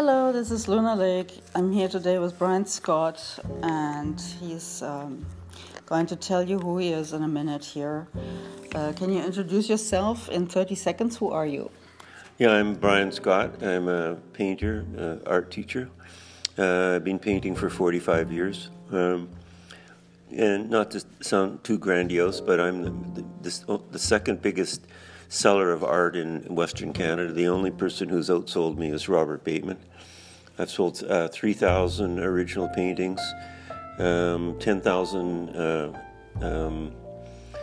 Hello, this is Luna Lake. I'm here today with Brian Scott, and he's um, going to tell you who he is in a minute here. Uh, can you introduce yourself in 30 seconds? Who are you? Yeah, I'm Brian Scott. I'm a painter, uh, art teacher. Uh, I've been painting for 45 years. Um, and not to sound too grandiose, but I'm the, the, the, second biggest seller of art in Western Canada. The only person who's outsold me is Robert Bateman. I've sold uh, 3,000 original paintings, um, 10,000 uh, um,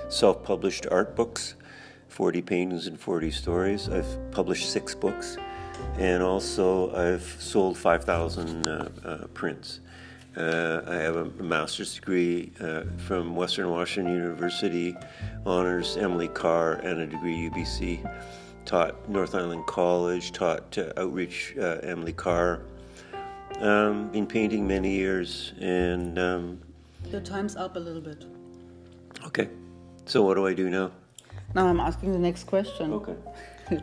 self published art books, 40 paintings and 40 stories. I've published six books, and also I've sold 5,000 uh, uh, prints. Uh, I have a master's degree uh, from Western Washington University, honors Emily Carr, and a degree UBC. Taught North Island College, taught uh, outreach uh, Emily Carr. Um, been painting many years, and um, your time's up a little bit. Okay, so what do I do now? Now I'm asking the next question. Okay.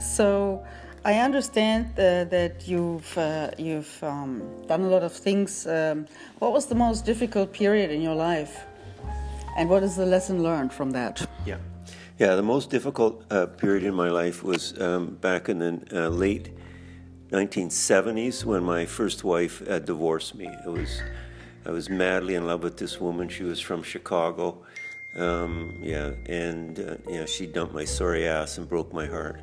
so I understand uh, that you've uh, you've um, done a lot of things. Um, what was the most difficult period in your life, and what is the lesson learned from that? Yeah, yeah. The most difficult uh, period in my life was um, back in the uh, late 1970s when my first wife uh, divorced me. It was I was madly in love with this woman. She was from Chicago. Um, yeah, and uh, yeah, she dumped my sorry ass and broke my heart.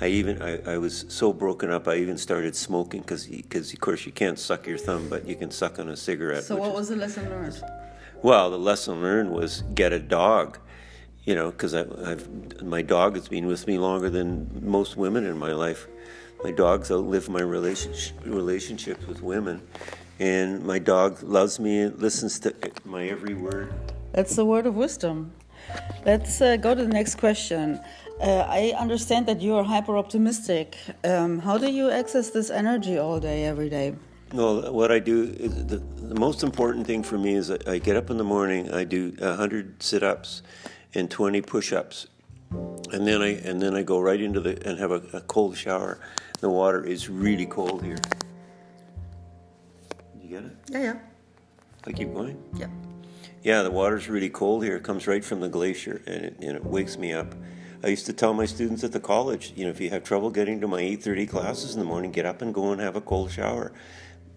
I even I, I was so broken up. I even started smoking because because of course you can't suck your thumb, but you can suck on a cigarette. So what is, was the lesson learned? Well, the lesson learned was get a dog. You know, because I've my dog has been with me longer than most women in my life. My dogs outlive my relationship relationships with women, and my dog loves me and listens to my every word. That's the word of wisdom. Let's uh, go to the next question. Uh, I understand that you are hyper optimistic. Um, how do you access this energy all day, every day? Well, what I do, the, the most important thing for me is I get up in the morning, I do 100 sit ups and 20 push ups. And then I and then I go right into the and have a, a cold shower. The water is really cold here. You get it? Yeah, yeah. I keep going. Yeah. Yeah, the water's really cold here. It comes right from the glacier, and it, and it wakes me up. I used to tell my students at the college, you know, if you have trouble getting to my 8:30 classes in the morning, get up and go and have a cold shower.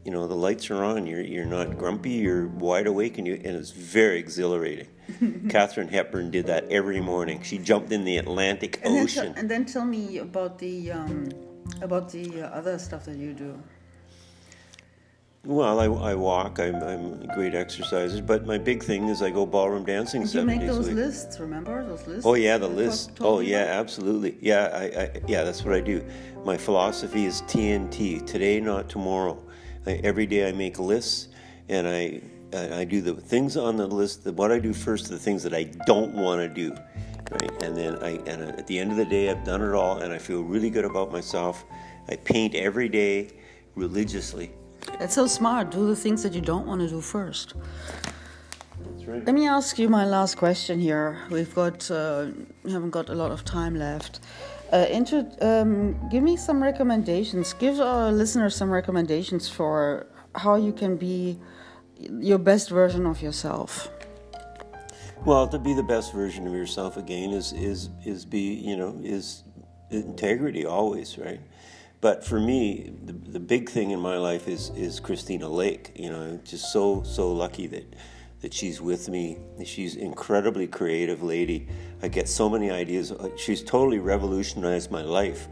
You know, the lights are on. You're you're not grumpy. You're wide awake, and you and it's very exhilarating. Katharine Hepburn did that every morning. She jumped in the Atlantic and Ocean. Then t- and then tell me about the um, about the uh, other stuff that you do. Well, I, I walk. I'm, I'm great exercises, but my big thing is I go ballroom dancing. Did you make those lists? Remember those lists? Oh yeah, the list. Oh yeah, absolutely. Yeah, I, I, yeah, that's what I do. My philosophy is TNT: today, not tomorrow. I, every day I make lists, and I I do the things on the list. What I do first are the things that I don't want to do, right? And then I and at the end of the day, I've done it all, and I feel really good about myself. I paint every day religiously that's so smart. Do the things that you don't want to do first. Right. Let me ask you my last question here. We've got uh, haven't got a lot of time left. Uh, into, um, give me some recommendations. Give our listeners some recommendations for how you can be your best version of yourself. Well, to be the best version of yourself again is is is be you know is integrity always right but for me, the, the big thing in my life is is Christina Lake. You know, I'm just so so lucky that that she's with me. She's incredibly creative lady. I get so many ideas. Uh, she's totally revolutionized my life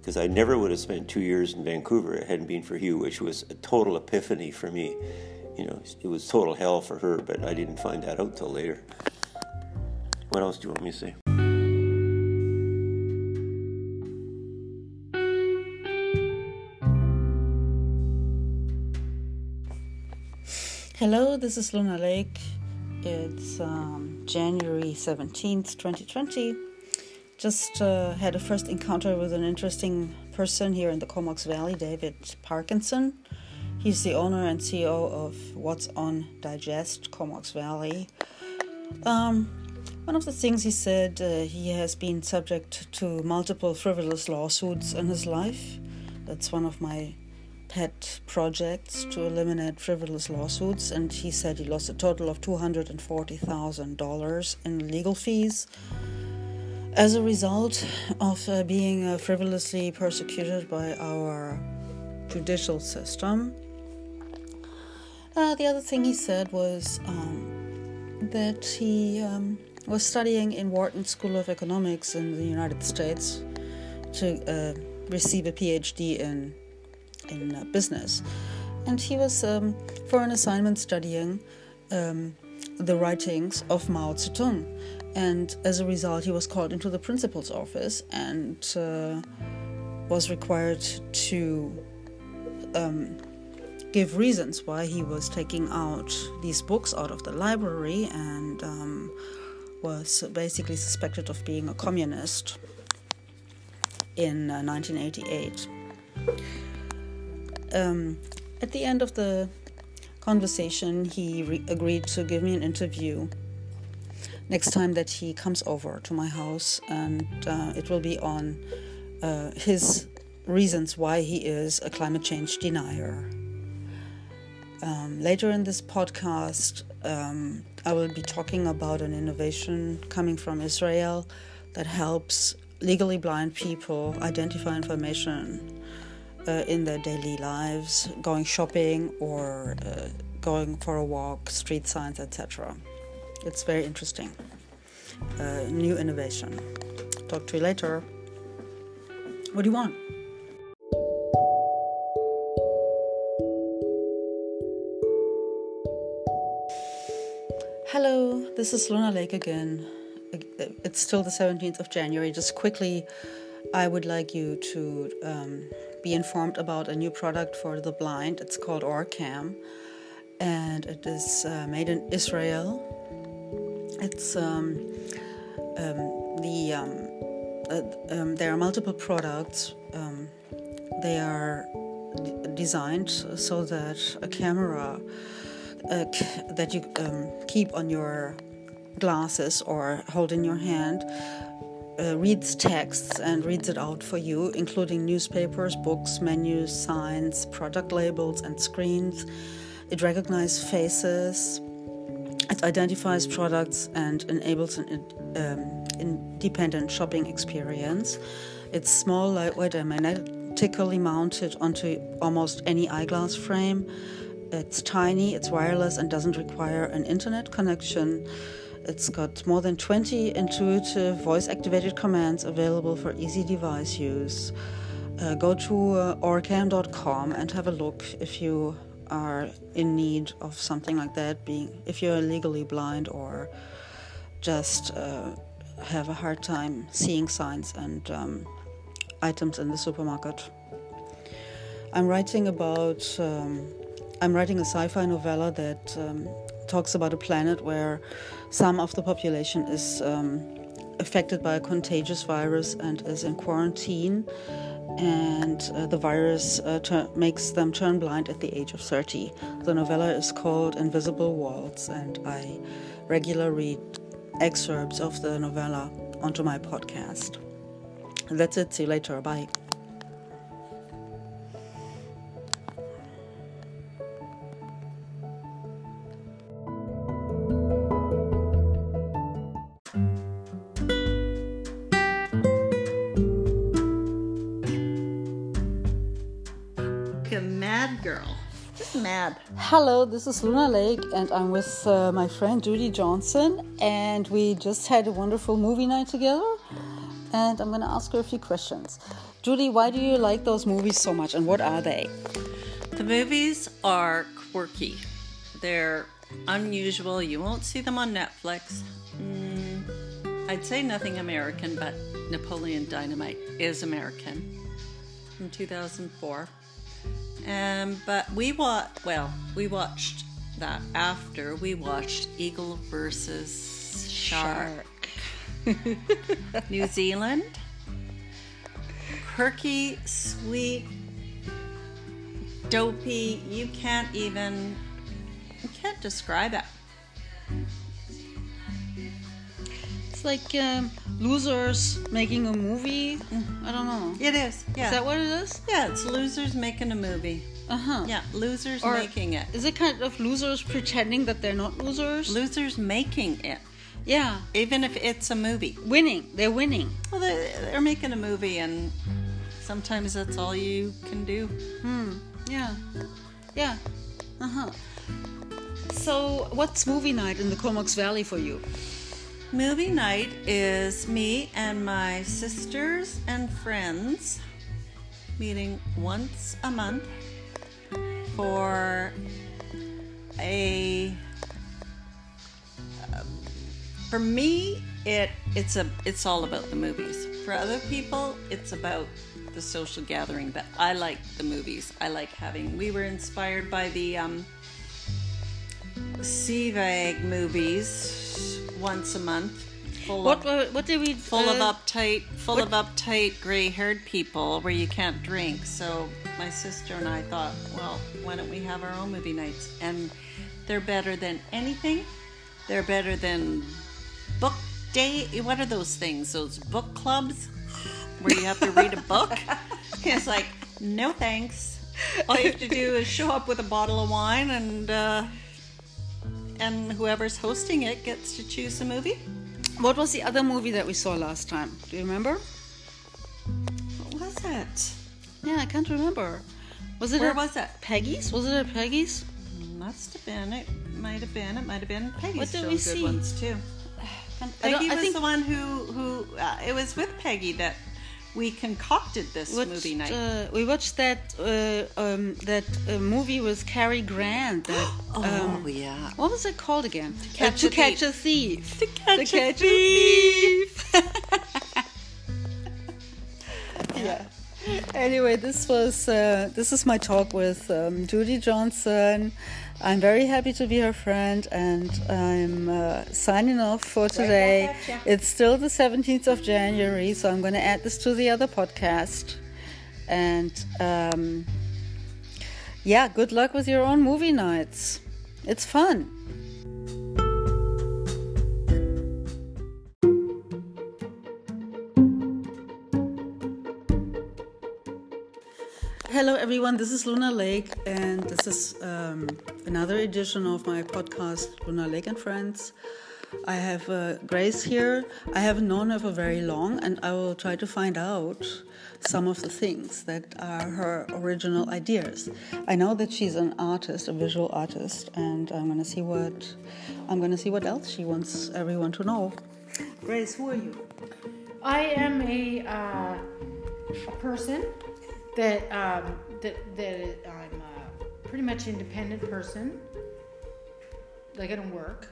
because I never would have spent two years in Vancouver if it hadn't been for you, which was a total epiphany for me. You know, it was total hell for her, but I didn't find that out till later. What else do you want me to say? Hello, this is Luna Lake. It's um, January 17th, 2020. Just uh, had a first encounter with an interesting person here in the Comox Valley, David Parkinson. He's the owner and CEO of What's on Digest, Comox Valley. Um, one of the things he said, uh, he has been subject to multiple frivolous lawsuits in his life. That's one of my pet projects to eliminate frivolous lawsuits, and he said he lost a total of $240,000 in legal fees as a result of uh, being uh, frivolously persecuted by our judicial system. Uh, the other thing he said was um, that he um, was studying in Wharton School of Economics in the United States to uh, receive a PhD in in uh, business, and he was um, for an assignment studying um, the writings of Mao Zedong, and as a result, he was called into the principal's office and uh, was required to um, give reasons why he was taking out these books out of the library and um, was basically suspected of being a communist in uh, 1988. Um, at the end of the conversation, he re- agreed to give me an interview next time that he comes over to my house, and uh, it will be on uh, his reasons why he is a climate change denier. Um, later in this podcast, um, I will be talking about an innovation coming from Israel that helps legally blind people identify information uh, in their daily lives, going shopping or uh, going for a walk, street signs, etc. It's very interesting. Uh, new innovation. Talk to you later. What do you want? Hello, this is Luna Lake again. It's still the 17th of January. Just quickly, I would like you to um, be informed about a new product for the blind. It's called OrCam, and it is uh, made in Israel. It's um, um, the um, uh, um, there are multiple products. Um, they are d- designed so that a camera uh, that you keep on your glasses or hold in your hand uh, reads texts and reads it out for you, including newspapers, books, menus, signs, product labels, and screens. It recognizes faces, it identifies products, and enables an um, independent shopping experience. It's small, lightweight, and magnetically mounted onto almost any eyeglass frame. It's tiny, it's wireless, and doesn't require an internet connection. It's got more than 20 intuitive voice activated commands available for easy device use. Uh, go to uh, orcam.com and have a look if you are in need of something like that, being if you're legally blind or just uh, have a hard time seeing signs and um, items in the supermarket. I'm writing about um, I'm writing a sci-fi novella that um, talks about a planet where some of the population is um, affected by a contagious virus and is in quarantine, and uh, the virus uh, ter- makes them turn blind at the age of 30. The novella is called Invisible Walls, and I regularly read excerpts of the novella onto my podcast. That's it. See you later. Bye. Hello, this is Luna Lake, and I'm with uh, my friend Judy Johnson, and we just had a wonderful movie night together. And I'm going to ask her a few questions. Judy, why do you like those movies so much, and what are they? The movies are quirky. They're unusual. You won't see them on Netflix. Mm, I'd say nothing American, but Napoleon Dynamite is American from 2004. Um, but we watched, well, we watched that after we watched Eagle versus Shark. New Zealand. Quirky, sweet, dopey. You can't even, you can't describe it. Like um, losers making a movie? I don't know. It is. Yeah. Is that what it is? yeah, it's losers making a movie. Uh huh. Yeah, losers Or making it. Is it kind of losers pretending that they're not losers? Losers making it. yeah, Even if it's a movie. winning. They're winning. Well, they- they're making a movie, and sometimes that's all you can do. Hmm. Yeah, yeah. Uh huh. So, what's movie night in the Comox Valley for you? Movie night is me and my sisters and friends meeting once a month for a. um, For me, it it's a it's all about the movies. For other people, it's about the social gathering. But I like the movies. I like having. We were inspired by the um, Seavag movies once a month. Full What of, what did we full of uh, uptight, full of uptight gray-haired people where you can't drink. So my sister and I thought, well, why don't we have our own movie nights? And they're better than anything. They're better than book day. What are those things? Those book clubs where you have to read a book. it's like, no thanks. All you have to do is show up with a bottle of wine, and uh, and whoever's hosting it gets to choose a movie. What was the other movie that we saw last time? Do you remember? What was it? Yeah, I can't remember. Was it Where was it? Peggy's? Was it at Peggy's? Must have been. It might have been. It might have been. Peggy's. What did we good see? ones too. Peggy was think the one who who uh, it was with Peggy that we concocted this watched, movie night. Uh, we watched that uh, um, that uh, movie with Cary Grant. That, oh um, yeah. what was it called again? To Catch to a catch Thief. a thief. To catch a thief. yeah. Anyway, this was uh, this is my talk with um, Judy Johnson. I'm very happy to be her friend, and I'm uh, signing off for today. It's still the 17th of January, so I'm going to add this to the other podcast. And um, yeah, good luck with your own movie nights. It's fun. Hello, everyone. This is Luna Lake, and this is um, another edition of my podcast, Luna Lake and Friends. I have uh, Grace here. I haven't known her for very long, and I will try to find out some of the things that are her original ideas. I know that she's an artist, a visual artist, and I'm going to see what I'm going to see what else she wants everyone to know. Grace, who are you? I am a uh, a person that um, that that I'm a pretty much independent person. Like I don't work,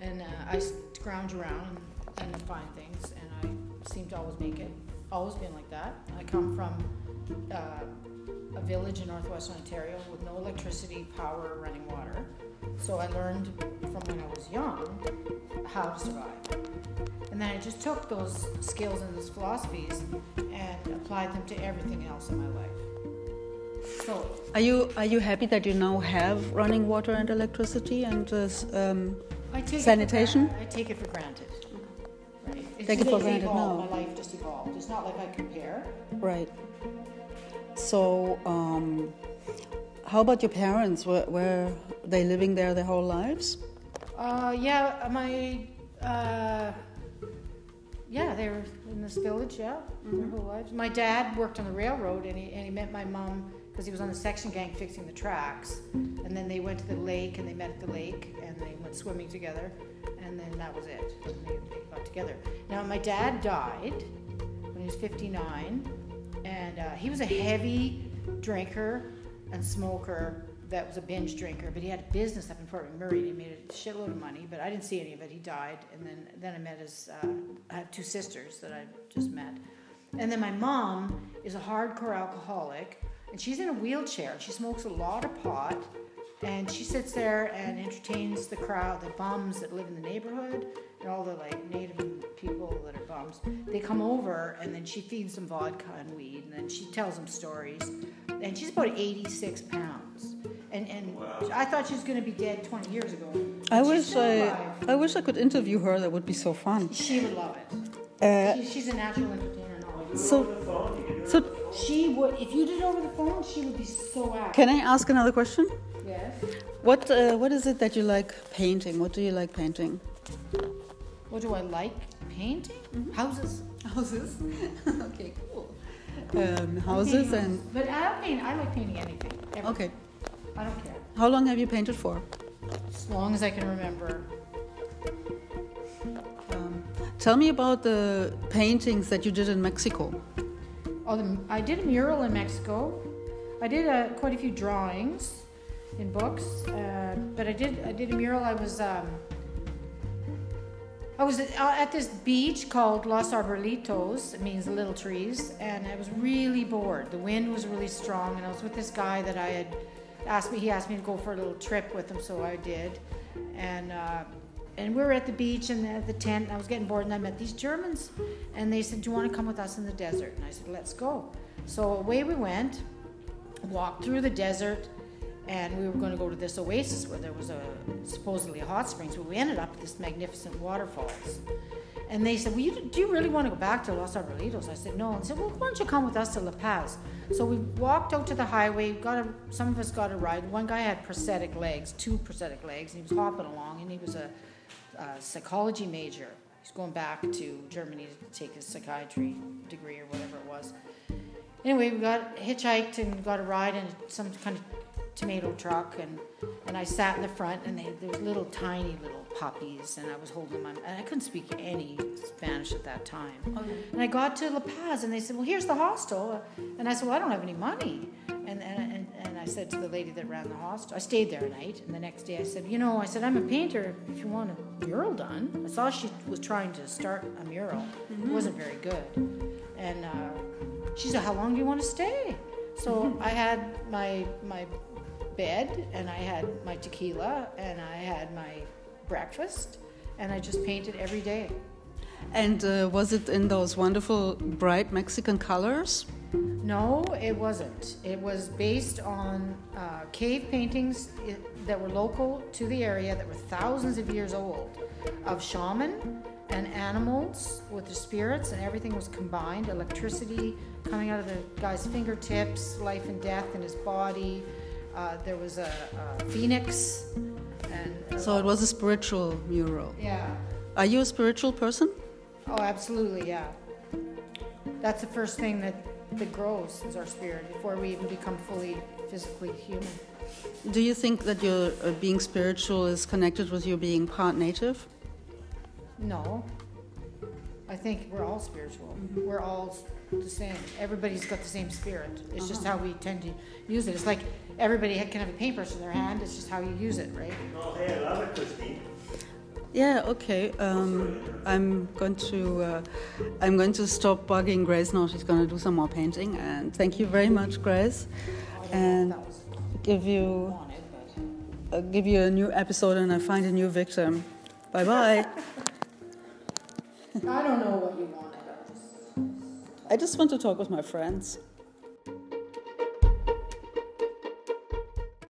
and uh, I scrounge around and, find things, and I seem to always make it. Always been like that. I come from uh, a village in northwestern Ontario with no electricity, power, or running water. So I learned from when I was young how to survive. And then I just took those skills and those philosophies and applied them to everything else in my life. So Are you are you happy that you now have running water and electricity and s- um, Sanitation? It I take it for granted. Right. It's Take it for granted evolved. now. My life just evolved. It's not like I compare. right? So, um, how about your parents? Were, were they living there their whole lives? Uh, yeah, my uh, yeah, they were in this village, yeah, their whole lives. My dad worked on the railroad, and he and he met my mom because he was on the section gang fixing the tracks. And then they went to the lake, and they met at the lake, and they went swimming together, and then that was it. And they, they got together. Now my dad died when he was 59, and uh, he was a heavy drinker and smoker that was a binge drinker, but he had a business up in Fort McMurray and he made a shitload of money, but I didn't see any of it. He died, and then, then I met his, uh, I have two sisters that I just met. And then my mom is a hardcore alcoholic, and she's in a wheelchair, she smokes a lot of pot, and she sits there and entertains the crowd, the bums that live in the neighborhood, and all the like native people that are bums. They come over, and then she feeds them vodka and weed, and then she tells them stories. And she's about 86 pounds, and and I thought she was going to be dead 20 years ago. I wish I, alive. I wish I could interview her. That would be so fun. She would love it. Uh, She, she's a natural entertainer. so, so She would, if you did it over the phone, she would be so happy. can I ask another question? Yes. What uh, what is it that you like painting? What do you like painting? What do I like? Painting? Houses. Houses. okay, cool. Um, houses and But I don't paint. I like painting anything. Everything. okay. I don't care. How long have you painted for? As long as I can remember. Um, tell me about the paintings that you did in Mexico. Oh, the, I did a mural in Mexico. I did uh, quite a few drawings in books, uh, but I did I did a mural. I was um, I was at, uh, this beach called Los Arbolitos. It means little trees, and I was really bored. The wind was really strong, and I was with this guy that I had asked me. He asked me to go for a little trip with him, so I did, and. Uh, and we were at the beach and at the tent, and I was getting bored, and I met these Germans, and they said, "Do you want to come with us in the desert?" And I said, "Let's go." So away we went, walked through the desert, and we were going to go to this oasis where there was a supposedly a hot springs, but we ended up at this magnificent waterfalls. And they said, well, you, do you really want to go back to Los Arbolitos? I said, no. And they said, well, why don't you come with us to La Paz? So we walked out to the highway. Got a, some of us got a ride. One guy had prosthetic legs, two prosthetic legs, and he was hopping along, and he was a, a psychology major. He's going back to Germany to take his psychiatry degree or whatever it was. Anyway, we got hitchhiked and got a ride in some kind of tomato truck, and, and I sat in the front, and they, there was little tiny little puppies, and I was holding them. And I couldn't speak any Spanish at that time. And I got to La Paz, and they said, "Well, here's the hostel," and I said, "Well, I don't have any money." And, and, and, and I said to the lady that ran the hostel, I stayed there a night, and the next day I said, You know, I said, I'm a painter if you want a mural done. I saw she was trying to start a mural, it wasn't very good. And uh, she said, How long do you want to stay? So I had my, my bed, and I had my tequila, and I had my breakfast, and I just painted every day. And uh, was it in those wonderful bright Mexican colors? No, it wasn't. It was based on uh, cave paintings that were local to the area that were thousands of years old of shaman and animals with the spirits, and everything was combined electricity coming out of the guy's fingertips, life and death in his body. Uh, there was a, a phoenix. So it was a spiritual mural. Yeah. Are you a spiritual person? Oh, absolutely, yeah. That's the first thing that, that grows is our spirit before we even become fully physically human. Do you think that your uh, being spiritual is connected with you being part native? No. I think we're all spiritual. We're all the same. Everybody's got the same spirit. It's just how we tend to use it. It's like everybody ha- can have a paintbrush in their hand. It's just how you use it, right? Oh, hey, I love it, Christine. Yeah. Okay. Um, I'm going to uh, I'm going to stop bugging Grace now. She's going to do some more painting. And thank you very much, Grace. And give you uh, give you a new episode, and I find a new victim. Bye bye. I don't know what you wanted. I just- want to talk with my friends.